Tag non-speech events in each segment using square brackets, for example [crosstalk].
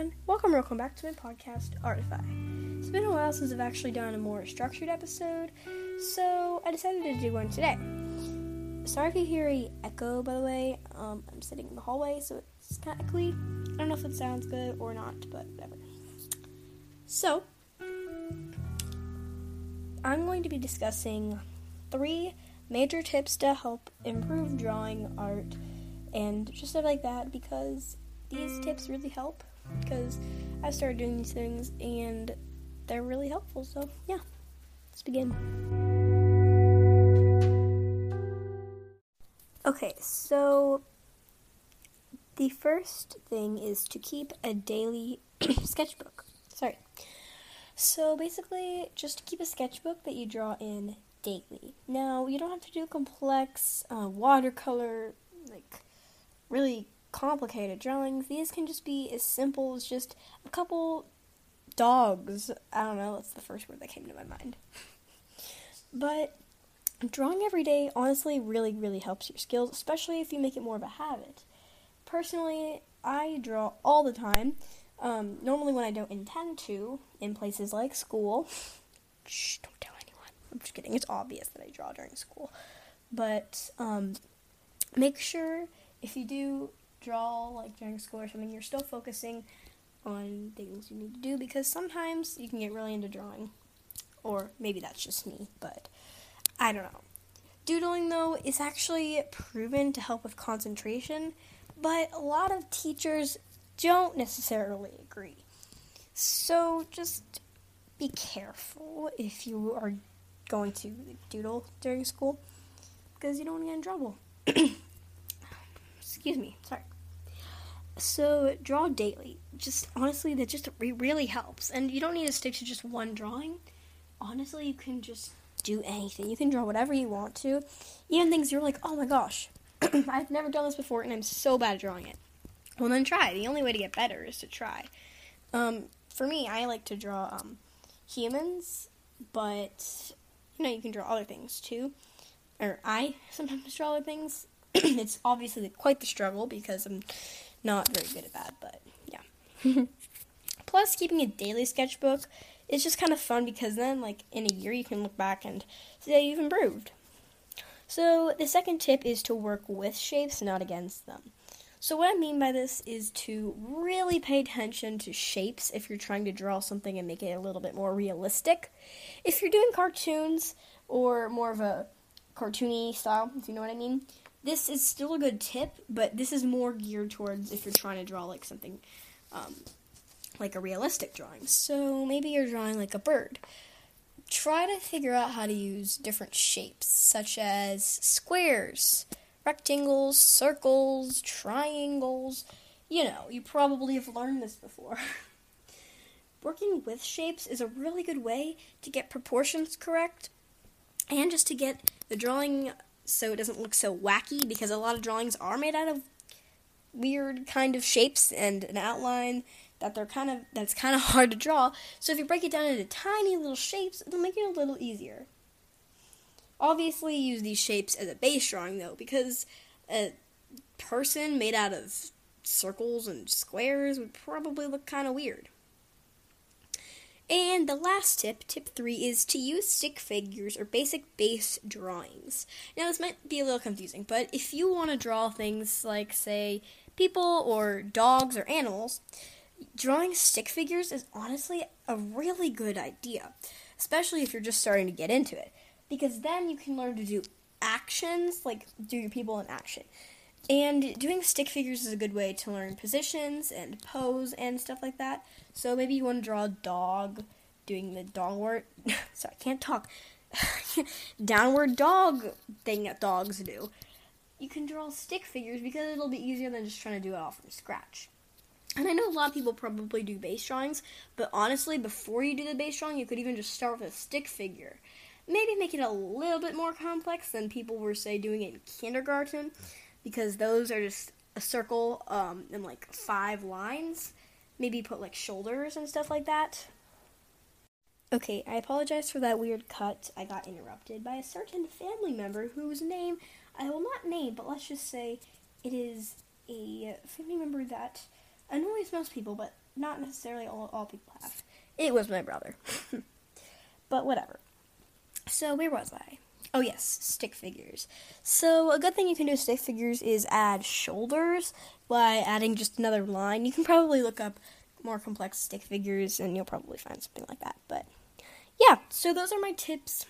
everyone. Welcome, welcome back to my podcast, Artify. It's been a while since I've actually done a more structured episode, so I decided to do one today. Sorry if you hear a echo, by the way. Um, I'm sitting in the hallway, so it's kind. I don't know if it sounds good or not, but whatever. So, I'm going to be discussing three major tips to help improve drawing art and just stuff like that because these tips really help because I started doing these things and they're really helpful. So, yeah, let's begin. Okay, so the first thing is to keep a daily [clears throat] sketchbook. Sorry. So basically, just to keep a sketchbook that you draw in daily. Now, you don't have to do complex uh, watercolor, like really complicated drawings. These can just be as simple as just a couple dogs. I don't know, that's the first word that came to my mind. [laughs] but drawing every day honestly really, really helps your skills, especially if you make it more of a habit. Personally, I draw all the time. Um, normally, when I don't intend to, in places like school. [laughs] Shh, don't tell anyone. I'm just kidding. It's obvious that I draw during school. But um, make sure if you do draw like during school or something, you're still focusing on things you need to do because sometimes you can get really into drawing. Or maybe that's just me, but I don't know. Doodling, though, is actually proven to help with concentration, but a lot of teachers don't necessarily agree. So just be careful if you are going to doodle during school because you don't want to get in trouble. [clears throat] Excuse me, sorry. So draw daily. Just honestly, that just really helps, and you don't need to stick to just one drawing. Honestly, you can just do anything. You can draw whatever you want to, even things you're like, oh my gosh, [clears throat] I've never done this before, and I'm so bad at drawing it. Well, then try. The only way to get better is to try. Um, for me, I like to draw um, humans, but you know you can draw other things too. Or I [laughs] sometimes draw other things. [clears throat] it's obviously quite the struggle because I'm not very good at that, but yeah. [laughs] Plus, keeping a daily sketchbook is just kind of fun because then, like, in a year, you can look back and see say you've improved. So, the second tip is to work with shapes, not against them. So, what I mean by this is to really pay attention to shapes if you're trying to draw something and make it a little bit more realistic. If you're doing cartoons or more of a cartoony style, if you know what I mean, this is still a good tip, but this is more geared towards if you're trying to draw like something um, like a realistic drawing. So maybe you're drawing like a bird. Try to figure out how to use different shapes, such as squares, rectangles, circles, triangles. You know, you probably have learned this before. [laughs] Working with shapes is a really good way to get proportions correct and just to get the drawing so it doesn't look so wacky because a lot of drawings are made out of weird kind of shapes and an outline that they're kind of that's kind of [laughs] hard to draw. So if you break it down into tiny little shapes, it'll make it a little easier. Obviously, use these shapes as a base drawing though, because a person made out of circles and squares would probably look kind of weird. And the last tip, tip three, is to use stick figures or basic base drawings. Now, this might be a little confusing, but if you want to draw things like, say, people or dogs or animals, drawing stick figures is honestly a really good idea, especially if you're just starting to get into it, because then you can learn to do actions, like do your people in action. And doing stick figures is a good way to learn positions and pose and stuff like that. So maybe you want to draw a dog doing the downward [laughs] sorry, I can't talk. [laughs] downward dog thing that dogs do. You can draw stick figures because it'll be easier than just trying to do it all from scratch. And I know a lot of people probably do base drawings, but honestly, before you do the base drawing, you could even just start with a stick figure. Maybe make it a little bit more complex than people were, say, doing it in kindergarten because those are just a circle um, and like five lines. Maybe put like shoulders and stuff like that. Okay, I apologize for that weird cut. I got interrupted by a certain family member whose name I will not name, but let's just say it is a family member that annoys most people, but not necessarily all, all people have. It was my brother. [laughs] but whatever. So, where was I? Oh, yes, stick figures. So, a good thing you can do with stick figures is add shoulders by adding just another line. You can probably look up more complex stick figures and you'll probably find something like that. But yeah, so those are my tips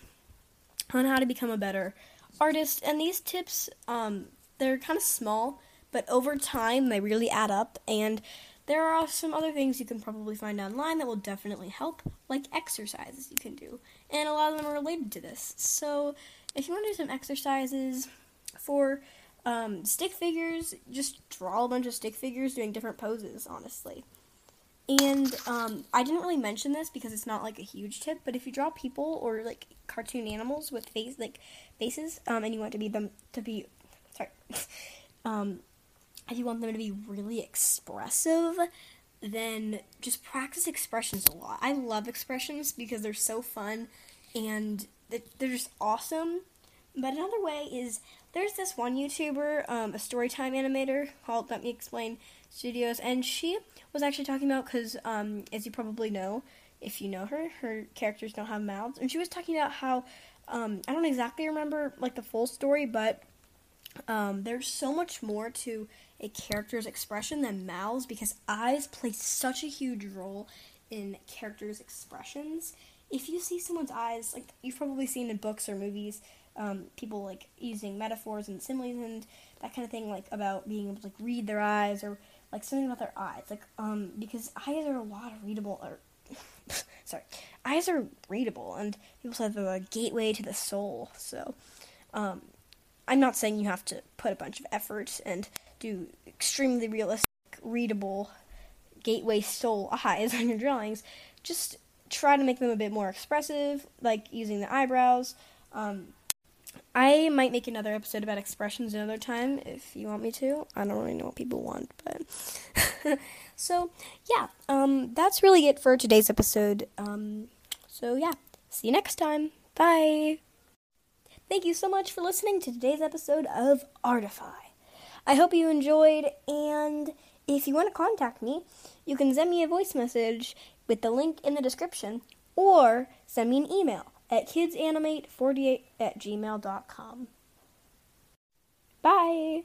on how to become a better artist. And these tips, um, they're kind of small, but over time they really add up. And there are some other things you can probably find online that will definitely help, like exercises you can do and a lot of them are related to this. So, if you want to do some exercises for um, stick figures, just draw a bunch of stick figures doing different poses, honestly. And um, I didn't really mention this because it's not like a huge tip, but if you draw people or like cartoon animals with face like faces, um, and you want to be them to be sorry, [laughs] um, if you want them to be really expressive, then just practice expressions a lot. I love expressions because they're so fun and they're just awesome. But another way is there's this one YouTuber, um, a storytime animator called Let Me Explain Studios, and she was actually talking about because, um, as you probably know, if you know her, her characters don't have mouths, and she was talking about how um, I don't exactly remember like the full story, but um, there's so much more to a character's expression than mouths because eyes play such a huge role in characters' expressions. If you see someone's eyes, like you've probably seen in books or movies, um, people like using metaphors and similes and that kind of thing, like about being able to like read their eyes or like something about their eyes, like um, because eyes are a lot of readable or [laughs] sorry, eyes are readable and people say they're a gateway to the soul. So, um, I'm not saying you have to put a bunch of effort and do extremely realistic, readable, gateway soul [laughs] eyes on your drawings. Just try to make them a bit more expressive, like using the eyebrows. Um, I might make another episode about expressions another time if you want me to. I don't really know what people want, but [laughs] so yeah, um, that's really it for today's episode. Um, so yeah, see you next time. Bye. Thank you so much for listening to today's episode of Artify. I hope you enjoyed, and if you want to contact me, you can send me a voice message with the link in the description, or send me an email at kidsanimate48 at gmail.com. Bye!